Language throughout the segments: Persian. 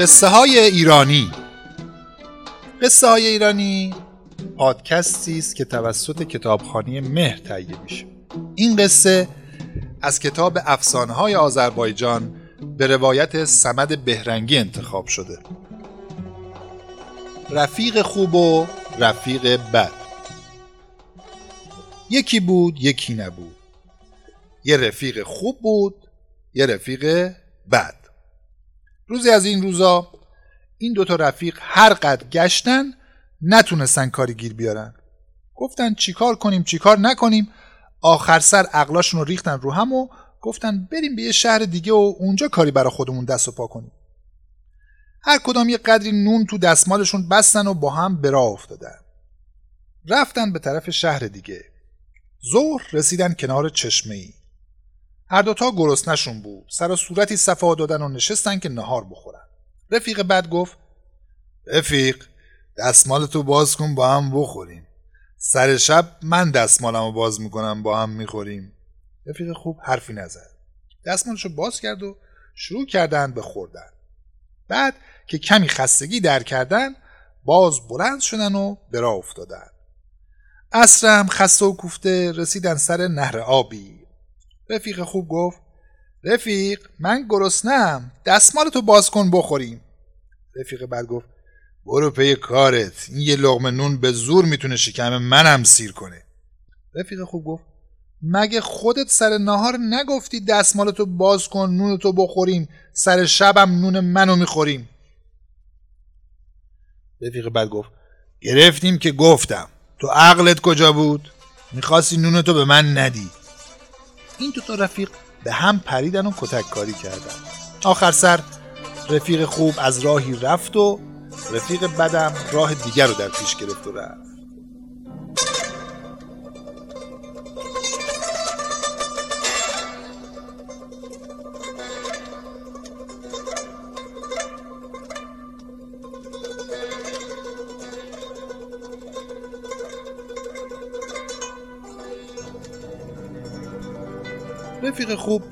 قصه های ایرانی. قصه های ایرانی پادکستی است که توسط کتابخانه مهر تهیه میشه. این قصه از کتاب افسانه های آذربایجان به روایت سمد بهرنگی انتخاب شده. رفیق خوب و رفیق بد. یکی بود یکی نبود. یه رفیق خوب بود یه رفیق بد. روزی از این روزا این دوتا رفیق هر قد گشتن نتونستن کاری گیر بیارن. گفتن چیکار کنیم چیکار نکنیم؟ آخر سر عقلاشون رو ریختن رو هم و گفتن بریم به یه شهر دیگه و اونجا کاری برا خودمون دست و پا کنیم. هر کدام یه قدری نون تو دستمالشون بستن و با هم به راه افتادن. رفتن به طرف شهر دیگه. ظهر رسیدن کنار چشمه ای هر دوتا گرسنشون بود. سر و صورتی صفا دادن و نشستن که نهار بخورن. رفیق بعد گفت رفیق دستمال تو باز کن با هم بخوریم. سر شب من دستمالم رو باز می‌کنم با هم می‌خوریم. رفیق خوب حرفی نزد. دستمالش رو باز کرد و شروع کردن به خوردن. بعد که کمی خستگی در کردن باز بلند شدن و به راه افتادن. اصرم خسته و کوفته رسیدن سر نهر آبی. رفیق خوب گفت رفیق من گرسنم دستمال تو باز کن بخوریم. رفیق بعد گفت برو پی کارت. این یه لغمه نون به زور می‌تونه شکم منم سیر کنه. رفیق خوب گفت مگه خودت سر نهار نگفتی دستمال تو باز کن نون تو بخوریم سر شبم نون منو می‌خوریم؟ رفیق بعد گفت گرفتیم که گفتم. تو عقلت کجا بود؟ می‌خواستی نون تو به من ندی. این تا رفیق به هم پریدن و کتک کاری کردن. آخر سر رفیق خوب از راهی رفت و رفیق بدم راه دیگر رو در پیش گرفت و رفت. رفیق خوب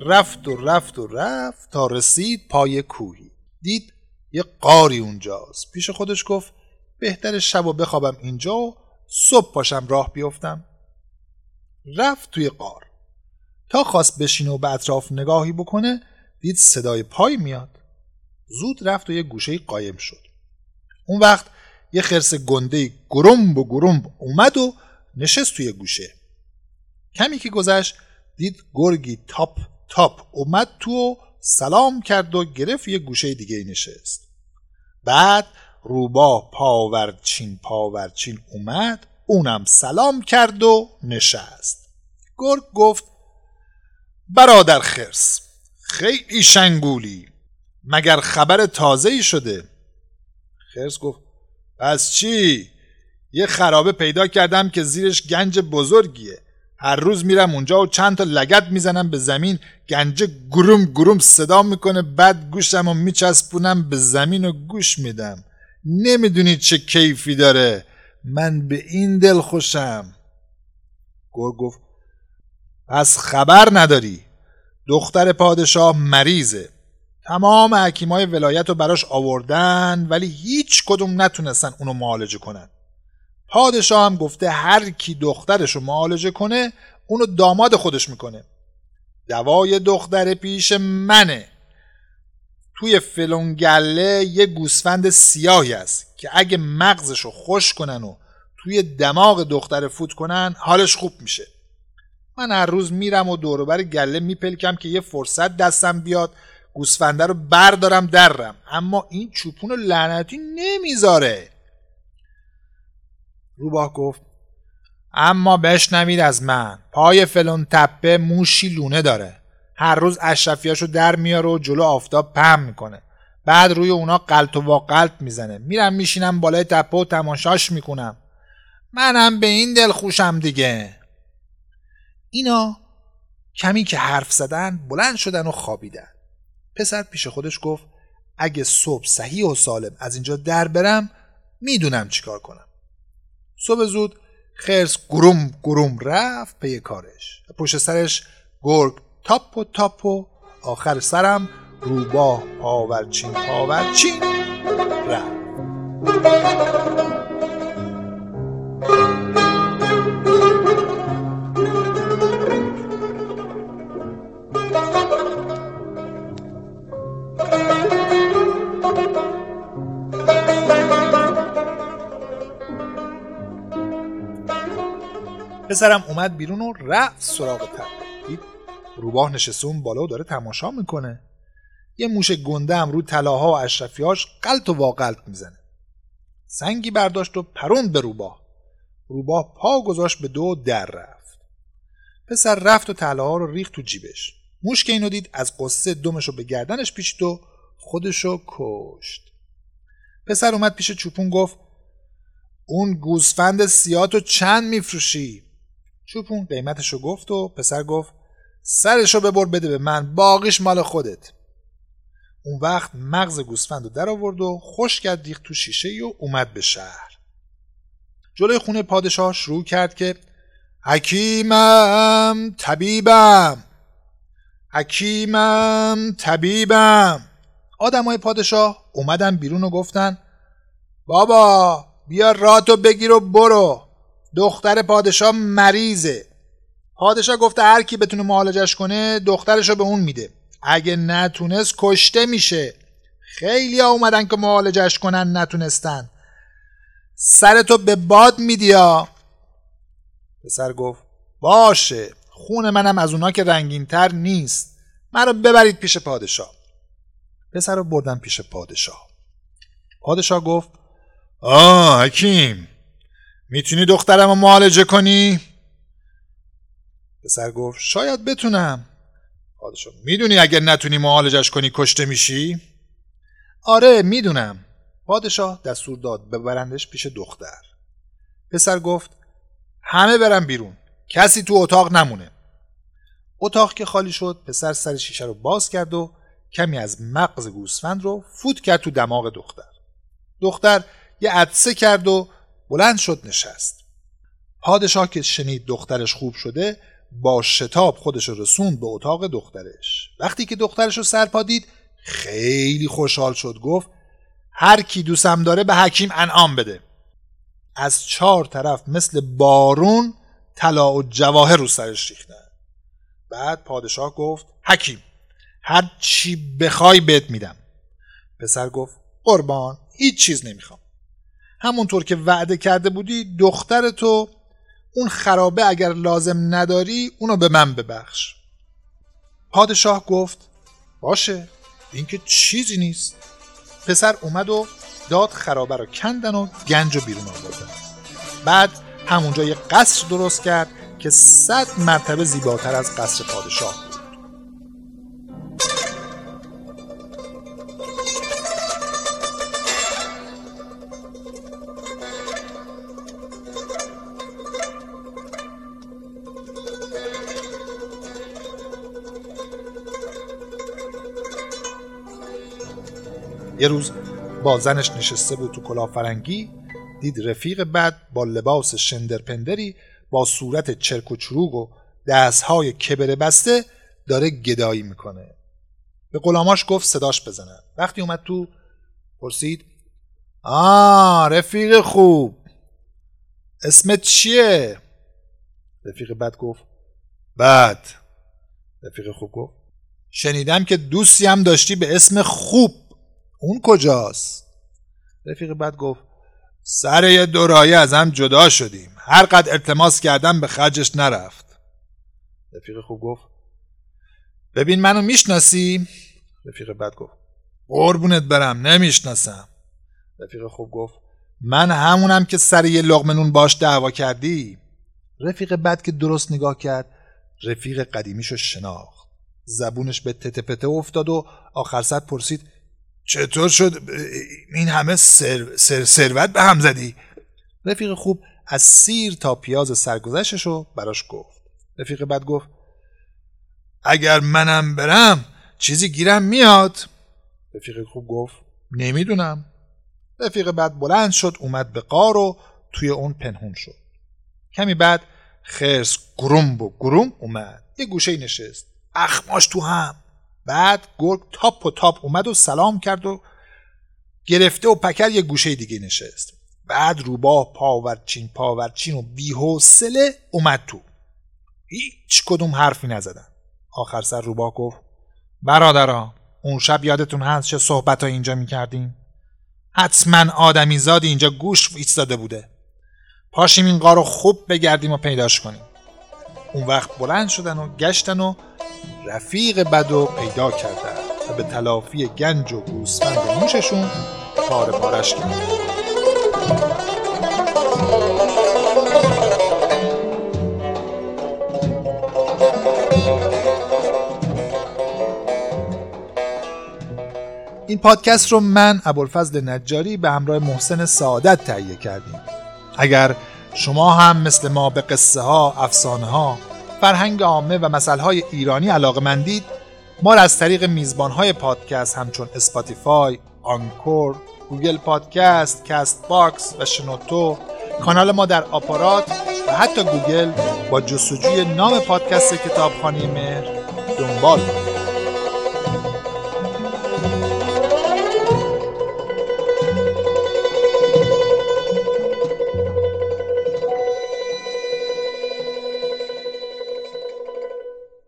رفت و رفت و رفت تا رسید پای کوهی. دید یه قاری اونجاست. پیش خودش گفت بهتر شب و بخوابم اینجا و صبح پاشم راه بیفتم. رفت توی قار. تا خواست بشینه و به اطراف نگاهی بکنه دید صدای پای میاد. زود رفت و یه گوشه قایم شد. اون وقت یه خرس گنده گرمب و گرمب اومد و نشست توی گوشه. کمی که گذشت دید گرگی تاپ تاپ اومد تو و سلام کرد و گرفت یه گوشه دیگه نشست. بعد روبا پاورچین پاورچین اومد اونم سلام کرد و نشست. گرگ گفت برادر خرس خیلی شنگولی مگر خبر تازه ای شده؟ خرس گفت پس چی؟ یه خرابه پیدا کردم که زیرش گنج بزرگیه. هر روز میرم اونجا و چند تا لگت می‌زنم به زمین. گنجه گروم گروم صدا می‌کنه بعد گوشم و میچسبونم به زمین و گوش میدم. نمی‌دونید چه کیفی داره. من به این دل خوشم. گرگ گفت پس خبر نداری. دختر پادشاه مریضه. تمام حکیمای ولایت رو براش آوردن ولی هیچ کدوم نتونستن اونو معالجه کنن. پادشاه هم گفته هر کی دخترش رو معالجه کنه اونو داماد خودش می‌کنه. دوای دختر پیش منه. توی فلونگله یه گوسفند سیاهی است که اگه مغزش رو خوش کنن و توی دماغ دختر فوت کنن حالش خوب میشه. من هر روز میرم و دوروبر گله میپلکم که یه فرصت دستم بیاد گوسفنده رو بردارم درم. اما این چوپون لعنتی نمی‌ذاره. روباه گفت اما بشنوید از من پای فلون تپه موشی لونه داره. هر روز اشرفیاشو در میاره و جلو آفتاب پم می‌کنه. بعد روی اونا قلط و واقلط می‌زنه. میرم میشینم بالای تپه و تماشاش می‌کنم. منم به این دل خوشم دیگه. اینا کمی که حرف زدن بلند شدن و خوابیدن. پسر پیش خودش گفت اگه صبح صحیح و سالم از اینجا در برم می‌دونم چیکار کنم. صبح زود خرس گروم گروم رفت پی کارش. پشت سرش گرگ تاپ و تاپ و آخر سرم روباه پاورچین پاورچین رفت. پسرم اومد بیرون و رفت سراغ تپه دید روباه نشسته اون بالا و داره تماشا می‌کنه. یه موش گنده هم رو طلاها و اشرفیاش قلط و واقلط می‌زنه. سنگی برداشت و پروند به روباه. روباه پا گذاشت به دو در رفت. پسر رفت و طلاها رو ریخت تو جیبش. موش که اینو دید از قصه دمش رو به گردنش پیشید و خودشو کشت. پسر اومد پیش چوپون گفت اون گوسفند سیاتو چند میفروشی؟ چوپون قیمتشو گفت و پسر گفت سرشو ببر بده به من باقیش مال خودت. اون وقت مغز گوسفند رو در آورد و خوش کرد ریخت تو شیشه و اومد به شهر. جلوی خونه پادشاه شروع کرد که حکیمم طبیبم حکیمم طبیبم. آدمای پادشاه اومدن بیرون و گفتن بابا بیا راتو بگیر و برو. دختر پادشاه مریضه. پادشاه گفته هر کی بتونه معالجش کنه دخترش رو به اون میده. اگه نتونست کشته میشه. خیلی ها اومدن که معالجش کنن نتونستن. سرتو به باد میدیا پسر گفت باشه. خون منم از اونا که رنگین تر نیست رو ببرید پیش پادشاه. پسر رو بردن پیش پادشاه. پادشاه گفت آه حکیم. می‌تونی دخترم رو معالجه کنی؟ پسر گفت شاید بتونم. پادشاه می‌دونی اگر نتونی معالجش کنی کشته میشی؟ آره می‌دونم. پادشاه دستور داد ببرندش پیش دختر. پسر گفت همه برم بیرون. کسی تو اتاق نمونه. اتاق که خالی شد پسر سر شیشه رو باز کرد و کمی از مغز گوسفند رو فوت کرد تو دماغ دختر. دختر یه عدسه کرد و بلند شد نشست. پادشاه که شنید دخترش خوب شده با شتاب خودش رسوند به اتاق دخترش. وقتی که دخترش رو سرپا دید خیلی خوشحال شد گفت هر کی دوستم داره به حکیم انعام بده. از چهار طرف مثل بارون طلا و جواهر رو سرش ریختن. بعد پادشاه گفت حکیم هر چی بخوای بهت میدم. پسر گفت قربان هیچ چیز نمی‌خوام. همونطور که وعده کرده بودی دختر تو اون خرابه اگر لازم نداری اونو به من ببخش. پادشاه گفت باشه این که چیزی نیست. پسر اومد و داد خرابه رو کندن و گنج و بیرون آوردن بعد همونجا یه قصر درست کرد که صد مرتبه زیباتر از قصر پادشاه یه روز با زنش نشسته بود تو کلاه فرنگی دید رفیق بعد با لباس شندرپندری با صورت چرک و چروگ و دستهای کبر بسته داره گدایی می‌کنه. به غلاماش گفت صداش بزنن وقتی اومد تو پرسید آه رفیق خوب. اسمت چیه؟ رفیق بد گفت بد. رفیق خوب گفت شنیدم که دوستی هم داشتی به اسم خوب. اون کجاست؟ رفیق بعد گفت سر یه دورایی از هم جدا شدیم. هر قد التماس کردم به خرجش نرفت. رفیق خوب گفت ببین منو می‌شناسی؟ رفیق بعد گفت قربونت برم نمی‌شناسم. رفیق خوب گفت من همونم که سر یه لغمنون باش دعوا کردی. رفیق بعد که درست نگاه کرد رفیق قدیمیشو شناخت. زبونش به تته افتاد و آخر سر پرسید چطور شد؟ این همه سر، سر، ثروت به هم زدی. رفیق خوب از سیر تا پیاز سرگذشتش رو براش گفت. رفیق بعد گفت اگر منم برم چیزی گیرم میاد. رفیق خوب گفت نمی‌دونم. رفیق بعد بلند شد اومد به قار و توی اون پنهون شد. کمی بعد خرس گروم و گروم اومد. یه گوشه نشست. اخماش تو هم. بعد گرگ تاپ و تاپ اومد و سلام کرد و گرفته و پکر یه گوشه دیگه نشست. بعد روباه پاورچین پاورچین و بیحوصله اومد تو. هیچ کدوم حرفی نزدن. آخر سر روباه گفت برادرا اون شب یادتون هست چه صحبت ها اینجا می‌کردیم؟ حتما آدمی زادی اینجا گوش ایستاده بوده. پاشیم این قار رو خوب بگردیم و پیداش کنیم. اون وقت بلند شدن و گشتن و رفیق بد و پیدا کردن و به تلافی گنج و گوسفند موششون کار بارش کردن این پادکست رو من ابوالفضل نجاری به همراه محسن سعادت تهیه کردیم. اگر شما هم مثل ما به قصه ها، افسانه ها، فرهنگ عامه و مسائل ایرانی علاقه مندید ما را از طریق میزبان پادکست همچون Spotify، Anchor، Google Podcast، Castbox و شنوتو کانال ما در آپارات و حتی گوگل با جستجوی نام پادکست کتابخانه مهر دنبال کنید.